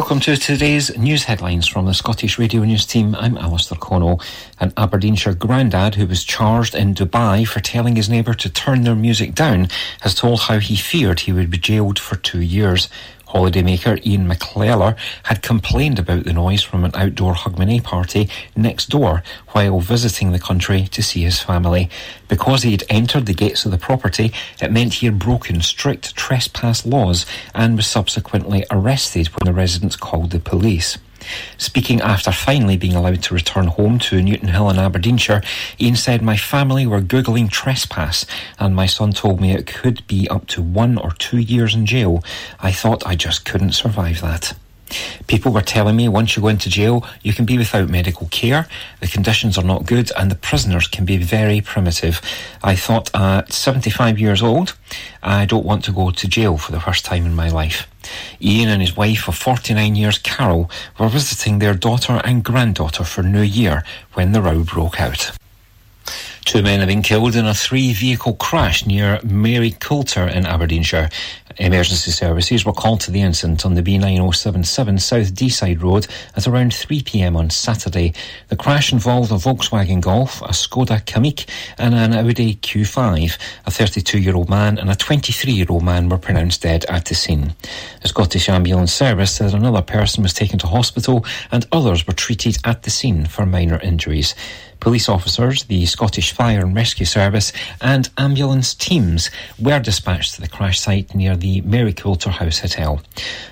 Welcome to today's news headlines from the Scottish Radio News team. I'm Alistair Connell. An Aberdeenshire grandad who was charged in Dubai for telling his neighbour to turn their music down has told how he feared he would be jailed for two years. Holidaymaker Ian McClellar had complained about the noise from an outdoor Hogmanay party next door while visiting the country to see his family. Because he had entered the gates of the property, it meant he had broken strict trespass laws and was subsequently arrested when the residents called the police. Speaking after finally being allowed to return home to Newtonhill in Aberdeenshire, Ian said, My family were Googling trespass, and my son told me it could be up to one or two years in jail. I thought I just couldn't survive that. People were telling me once you go into jail, you can be without medical care, the conditions are not good, and the prisoners can be very primitive. I thought uh, at 75 years old, I don't want to go to jail for the first time in my life. Ian and his wife of 49 years, Carol, were visiting their daughter and granddaughter for New Year when the row broke out. Two men have been killed in a three vehicle crash near Maryculter in Aberdeenshire. Emergency services were called to the incident on the B9077 South Deeside Road at around 3pm on Saturday. The crash involved a Volkswagen Golf, a Skoda Kamiq and an Audi Q5. A 32 year old man and a 23 year old man were pronounced dead at the scene. The Scottish Ambulance Service said another person was taken to hospital and others were treated at the scene for minor injuries. Police officers, the Scottish Fire and Rescue Service, and ambulance teams were dispatched to the crash site near the Maryculter House Hotel.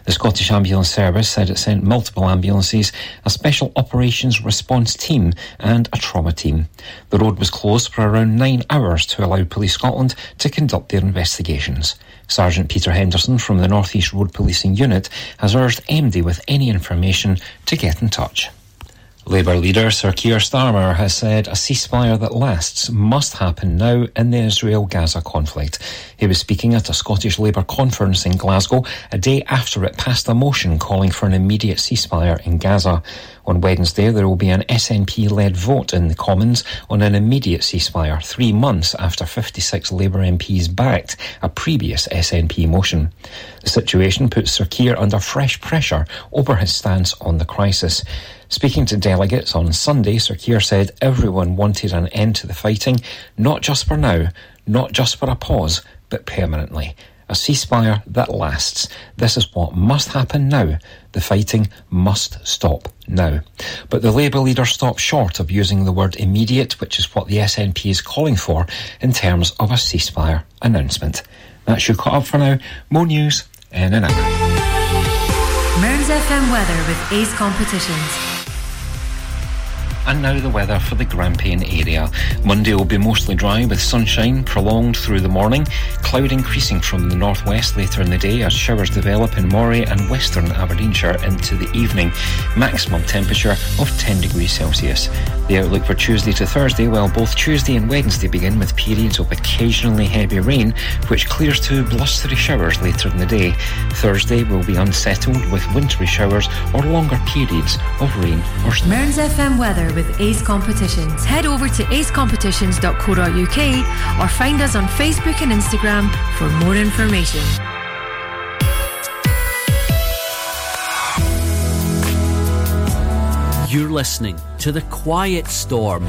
The Scottish Ambulance Service said it sent multiple ambulances, a special operations response team, and a trauma team. The road was closed for around nine hours to allow Police Scotland to conduct their investigations. Sergeant Peter Henderson from the North East Road Policing Unit has urged MD with any information to get in touch. Labour leader Sir Keir Starmer has said a ceasefire that lasts must happen now in the Israel Gaza conflict. He was speaking at a Scottish Labour conference in Glasgow a day after it passed a motion calling for an immediate ceasefire in Gaza. On Wednesday, there will be an SNP led vote in the Commons on an immediate ceasefire, three months after 56 Labour MPs backed a previous SNP motion. The situation puts Sir Keir under fresh pressure over his stance on the crisis. Speaking to delegates on Sunday, Sir Keir said everyone wanted an end to the fighting, not just for now, not just for a pause, but permanently. A ceasefire that lasts. This is what must happen now. The fighting must stop now. But the Labour leader stopped short of using the word immediate, which is what the SNP is calling for in terms of a ceasefire announcement. That's your cut up for now. More news in an hour. Mearns FM weather with Ace Competitions. And now the weather for the Grampian area. Monday will be mostly dry with sunshine prolonged through the morning, cloud increasing from the northwest later in the day as showers develop in Moray and western Aberdeenshire into the evening. Maximum temperature of 10 degrees Celsius. The outlook for Tuesday to Thursday, well, both Tuesday and Wednesday begin with periods of occasionally heavy rain, which clears to blustery showers later in the day. Thursday will be unsettled with wintry showers or longer periods of rain or snow. Mearns FM weather with Ace Competitions. Head over to acecompetitions.co.uk or find us on Facebook and Instagram for more information. You're listening to The Quiet Storm.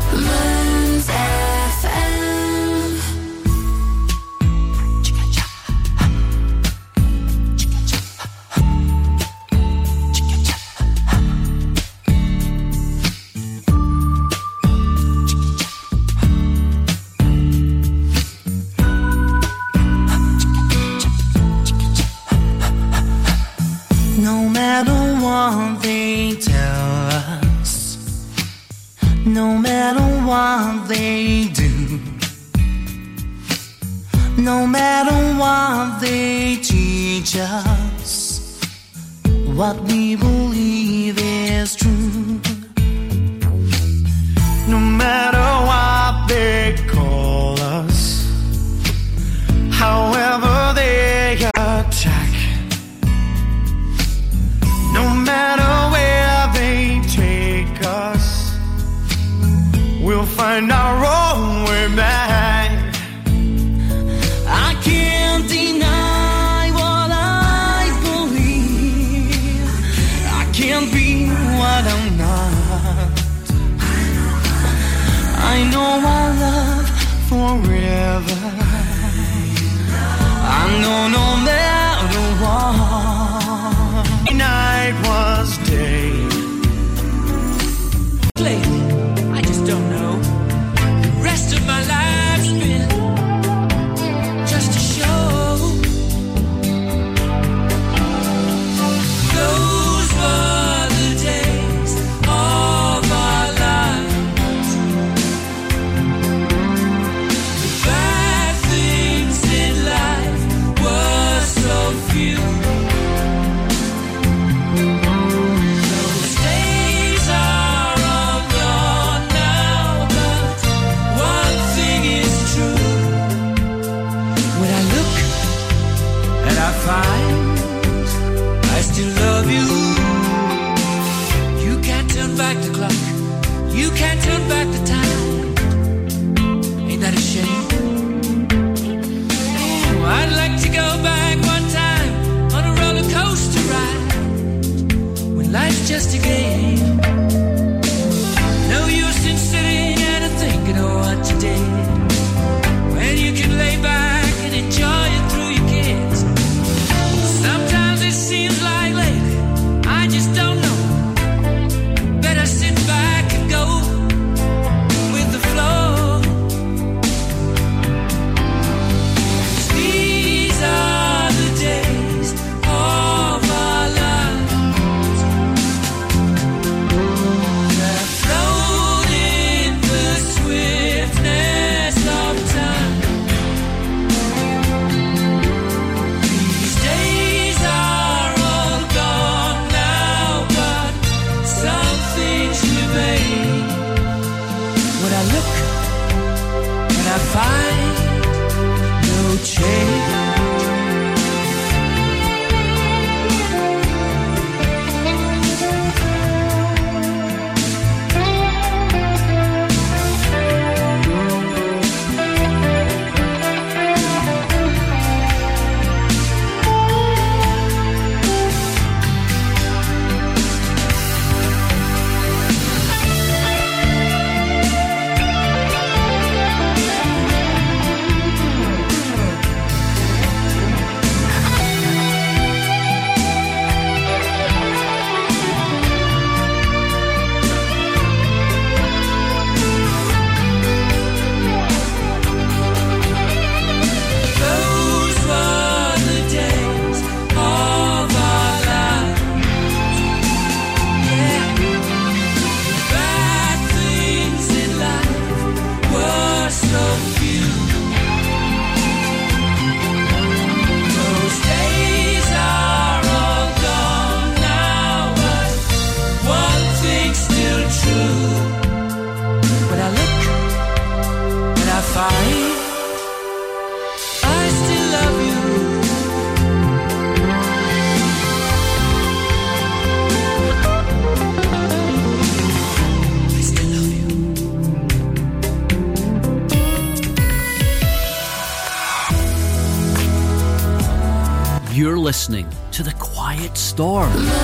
Storm.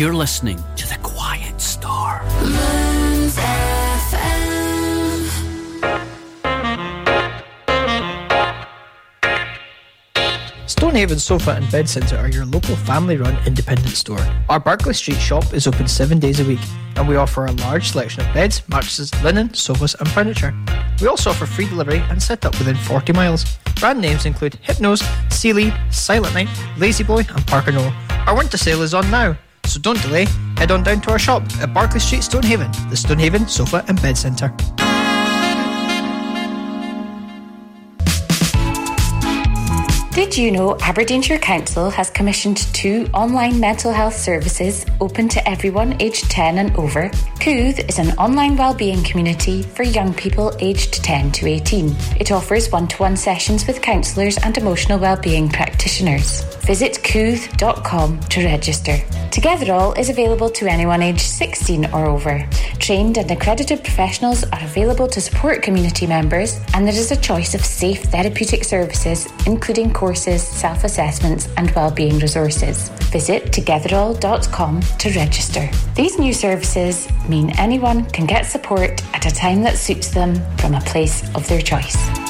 You're listening to The Quiet Storm. Stonehaven Sofa and Bed Centre are your local family run independent store. Our Barclay Street shop is open seven days a week and we offer a large selection of beds, mattresses, linen, sofas, and furniture. We also offer free delivery and set up within 40 miles. Brand names include Hypnos, Sealy, Silentnight, La-Z-Boy, and Parker Knoll. Our winter sale is on now, so don't delay. Head on down to our shop at Barclay Street, Stonehaven, the Stonehaven Sofa and Bed Centre. Did you know Aberdeenshire Council has commissioned two online mental health services open to everyone aged 10 and over? Cooth is an online wellbeing community for young people aged 10 to 18. It offers one to one sessions with counsellors and emotional wellbeing practitioners. Visit cooth.com to register. Togetherall is available to anyone aged 16 or over. Trained and accredited professionals are available to support community members, and there is a choice of safe therapeutic services, including courses, self assessments, and wellbeing resources. Visit togetherall.com to register. These new services mean anyone can get support at a time that suits them from a place of their choice.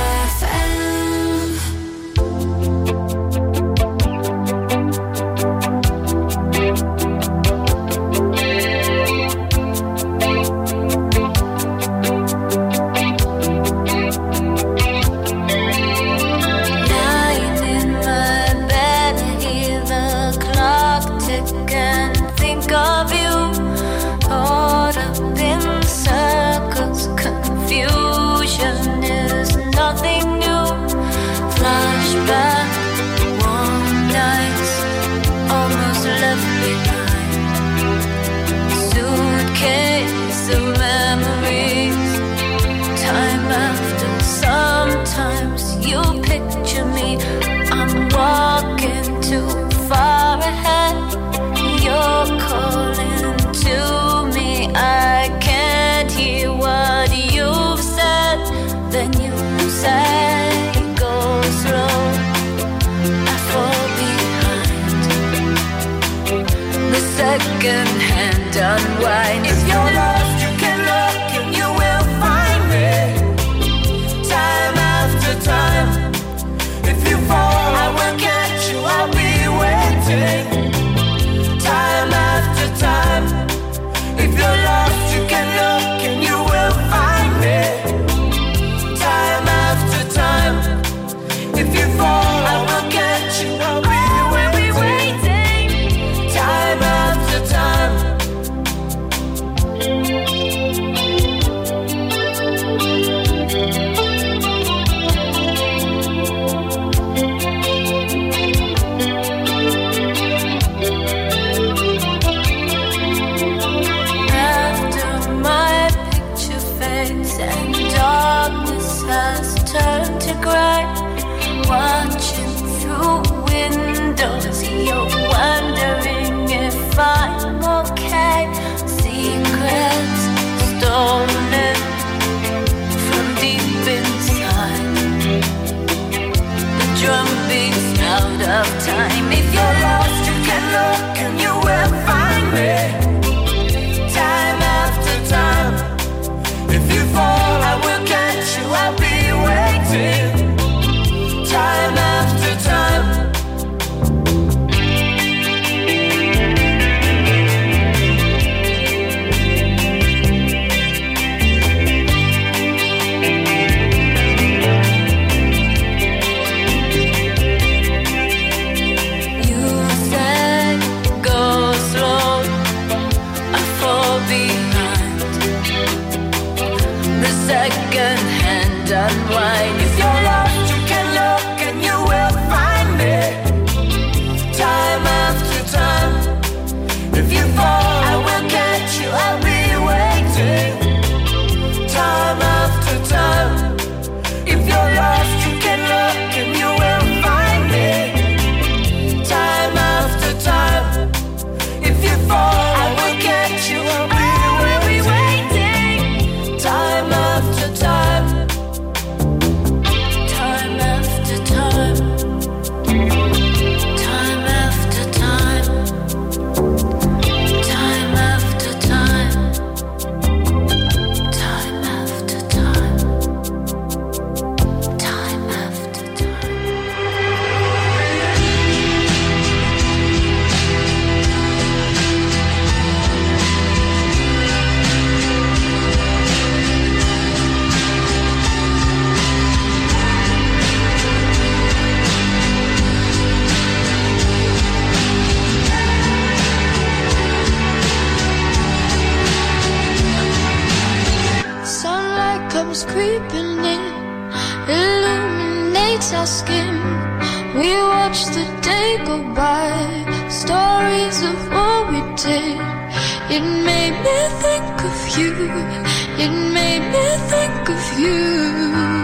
creeping in, illuminates our skin. We watch the day go by, stories of what we did. It made me think of you, it made me think of you.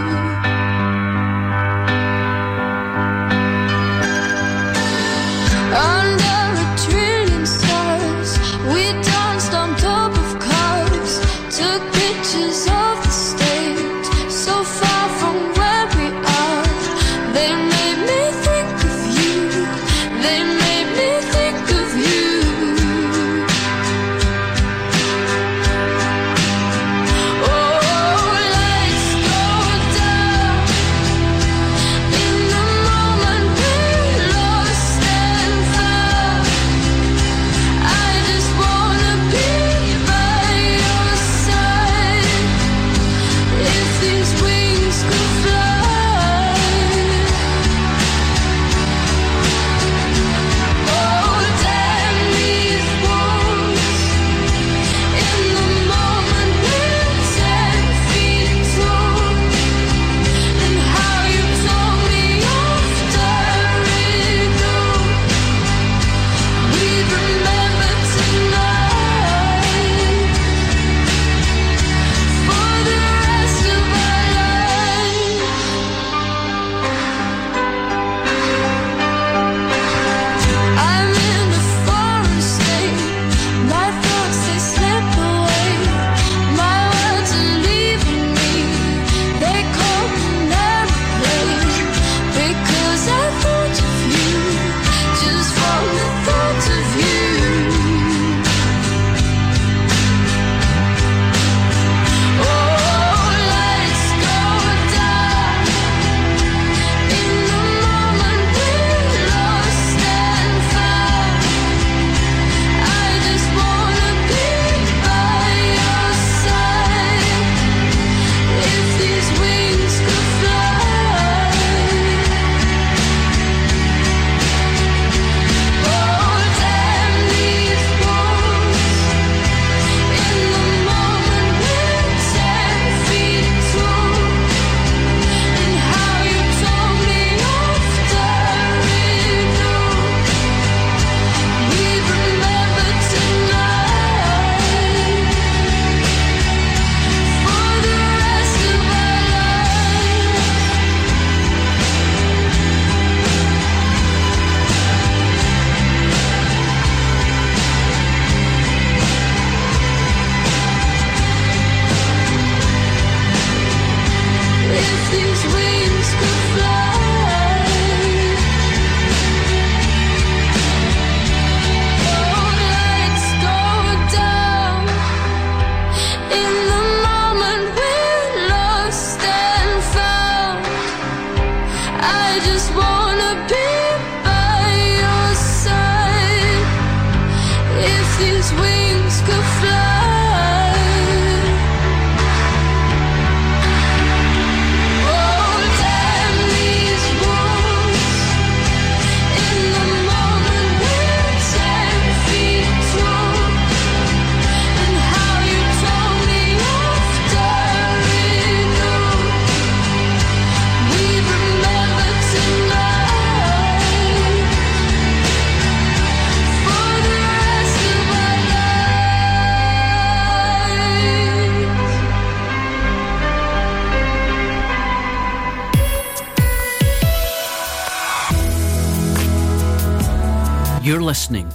Listening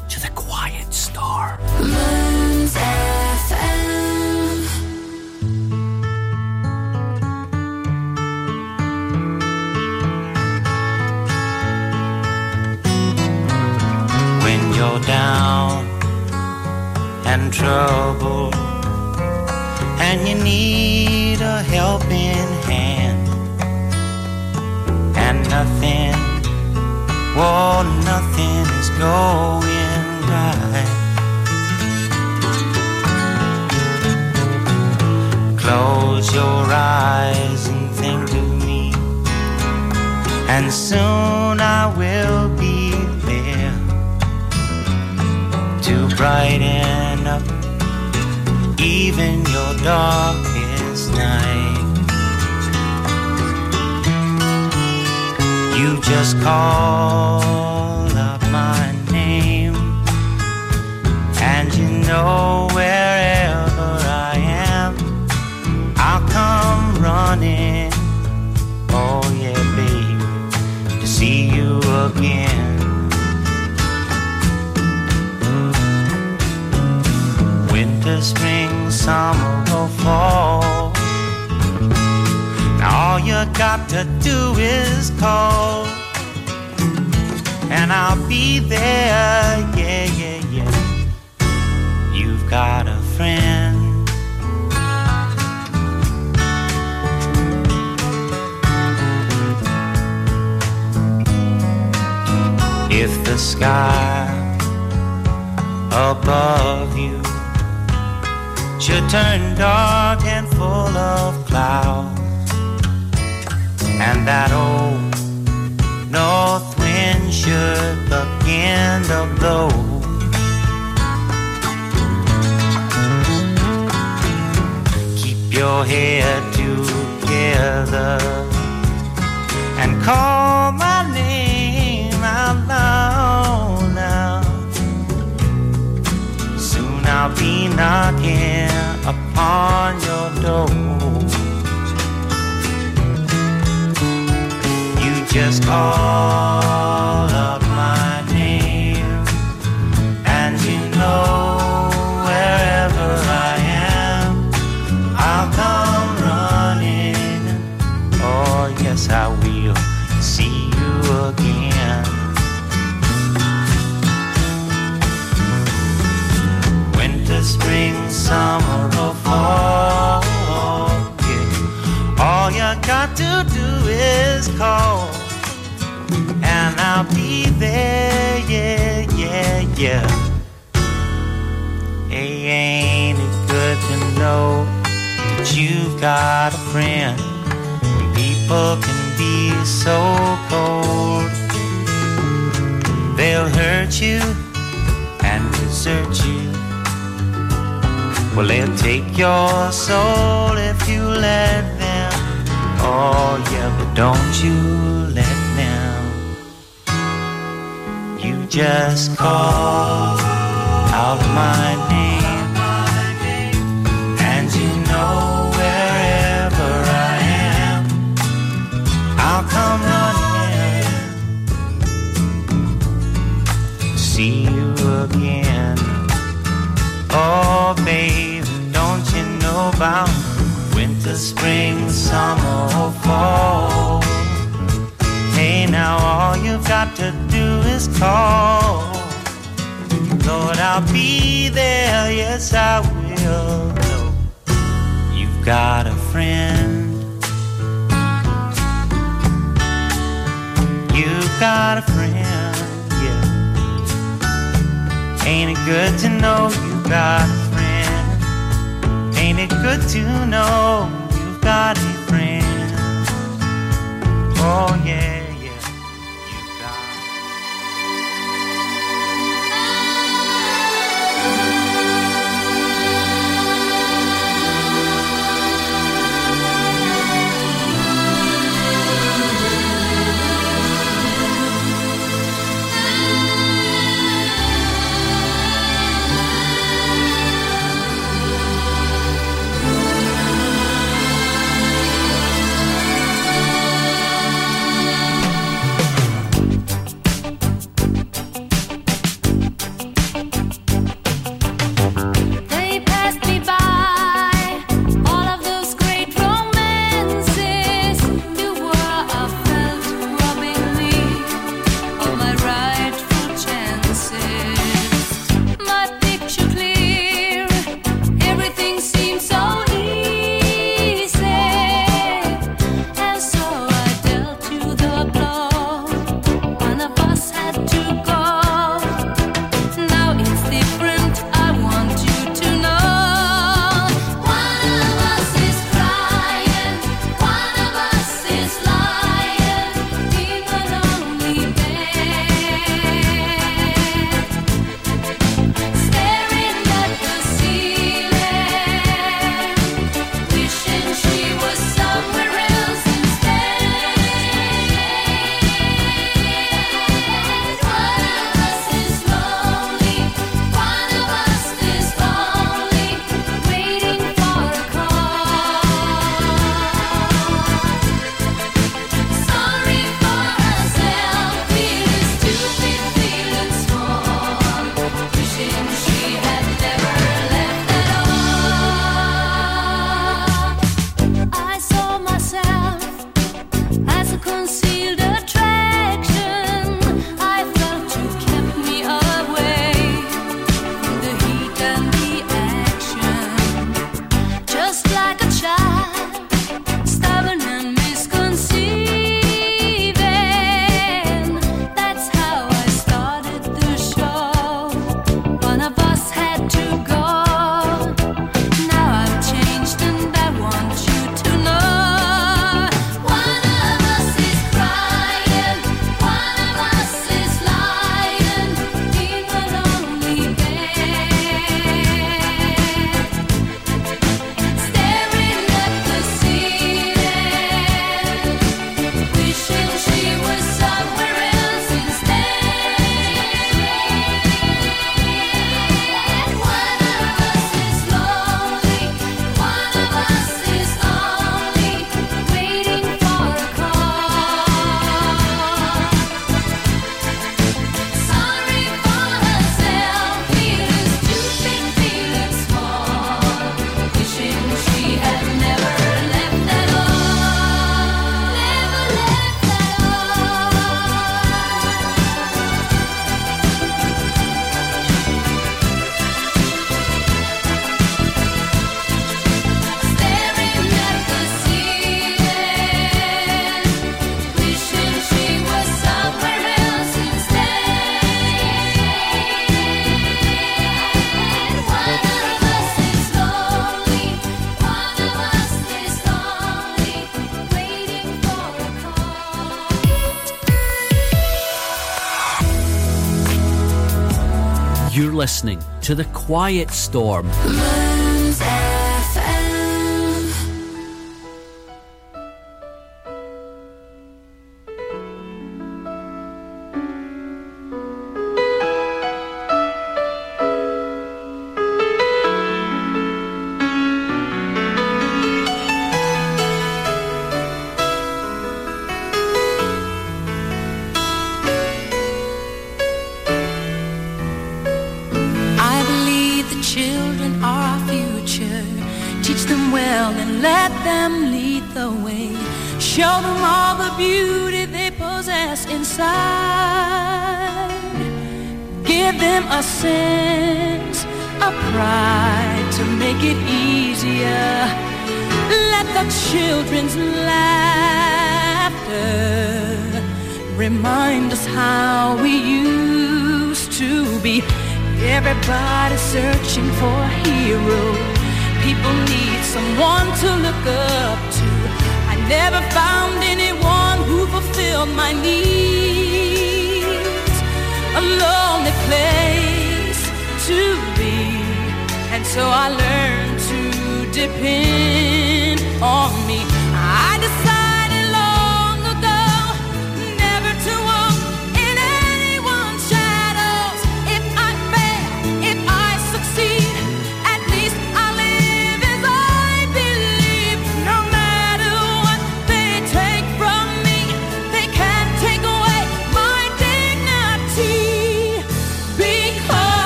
going right close your eyes and think of me and soon I will be there to brighten up even your darkest night. You just call again. winter, spring, summer, or fall. Now all you got to do is call, and I'll be there. Yeah, yeah, yeah. You've got a friend. If the sky above you should turn dark and full of clouds, and that old north wind should begin to blow. Keep your head together and call my I'll be knocking upon your door. You just call up my name, and you know wherever I am, I'll come running. Oh, yes, I will spring, summer, or fall. Yeah. All you got to do is call, and I'll be there. Yeah, yeah, yeah. Hey, ain't it good to know that you've got a friend? People can be so cold, they'll hurt you and desert you. Well, they'll take your soul if you let them. Oh, yeah, but don't you let them. You just call out my name, and you know wherever I am, I'll come running see you again. Oh, baby, you about winter, spring, summer, or fall? Hey, now all you've got to do is call. Lord, I'll be there, yes, I will. Know You've got a friend. You've got a friend, yeah. Ain't it good to know you've got? Ain't it good to know you've got a friend? Oh yeah, You're listening to The Quiet Storm.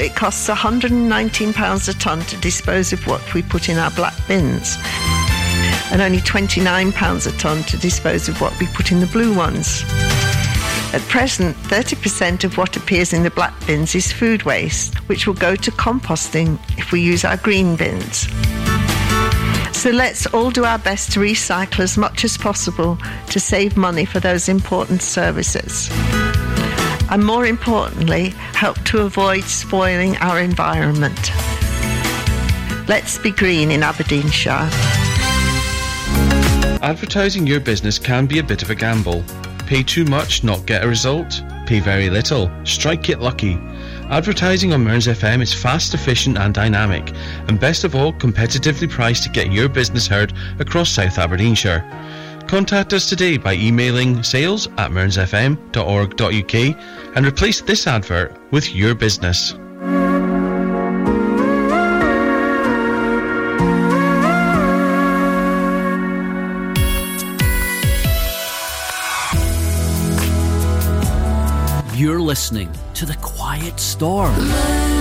It costs £119 a tonne to dispose of what we put in our black bins? And only £29 a tonne to dispose of what we put in the blue ones. At present, 30% of what appears in the black bins is food waste, which will go to composting if we use our green bins. So let's all do our best to recycle as much as possible to save money for those important services and more importantly, help to avoid spoiling our environment. Let's be green in Aberdeenshire. Advertising your business can be a bit of a gamble. Pay too much, not get a result. Pay very little, strike it lucky. Advertising on Mearns FM is fast, efficient, and dynamic, and best of all, competitively priced to get your business heard across South Aberdeenshire. Contact us today by emailing sales at mearnsfm.org.uk and replace this advert with your business. You're listening to The Quiet Storm.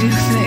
Do think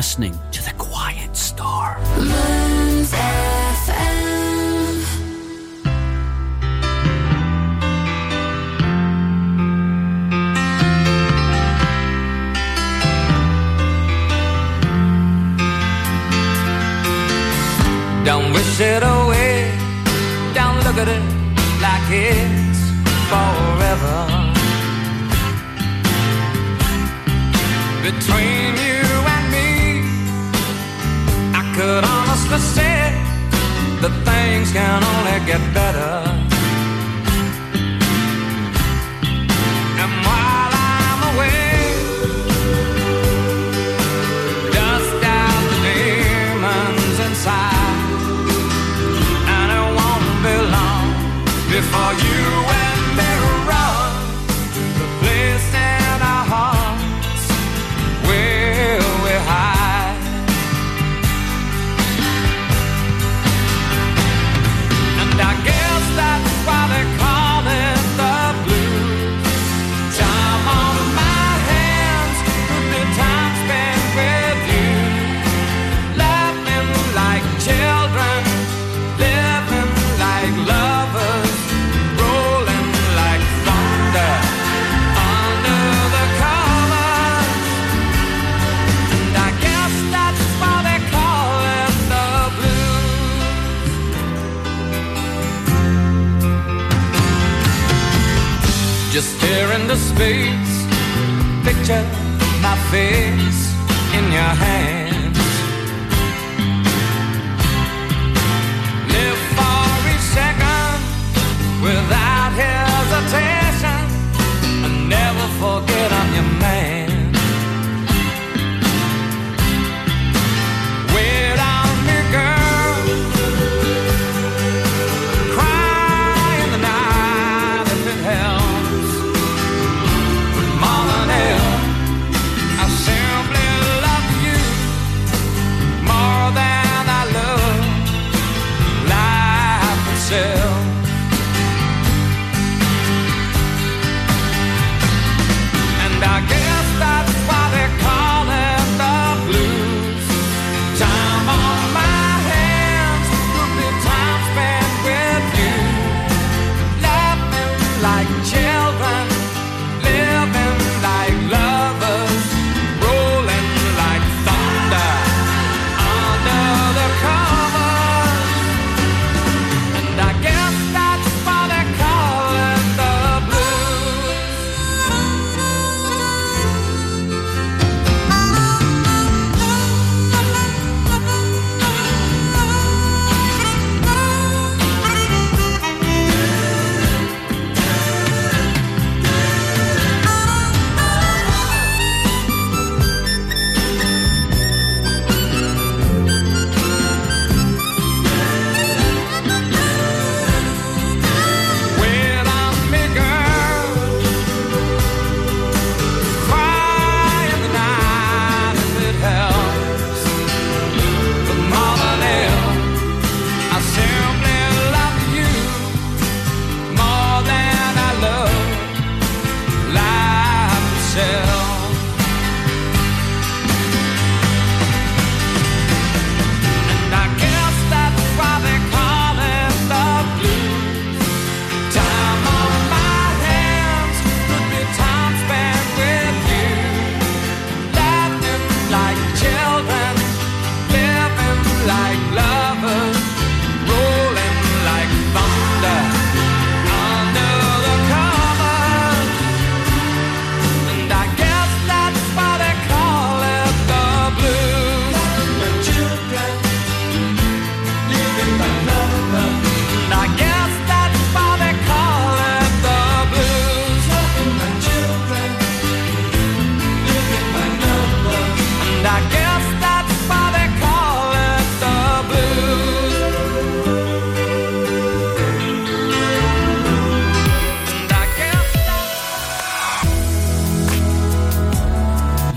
listening to The Quiet Star. Moons Don't wish it away. Don't look at it like it's forever. Between you could honestly say that things can only get better. And while I'm away, dust out the demons inside, and it won't be long before you.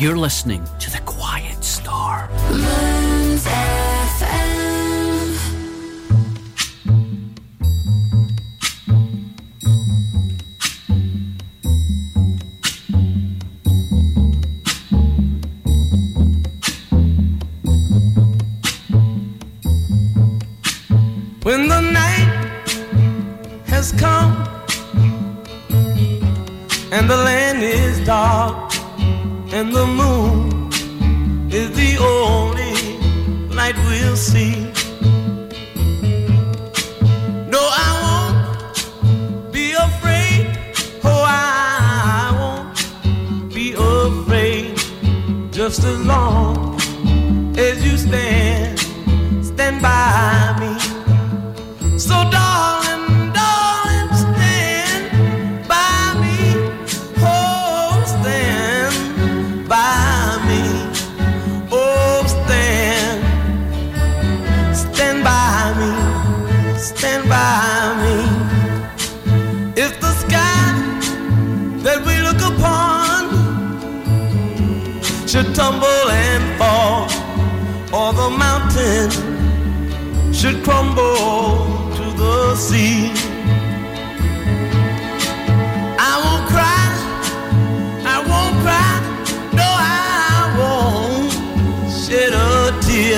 You're listening to the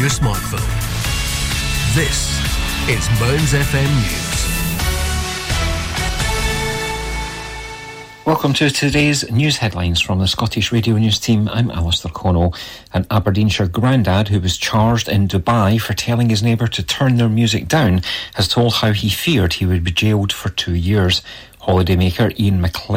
your smartphone. This is Mearns FM News. Welcome to today's news headlines from the Scottish Radio News team. I'm Alistair Connell. An Aberdeenshire grandad who was charged in Dubai for telling his neighbour to turn their music down has told how he feared he would be jailed for two years. Holidaymaker Ian McLean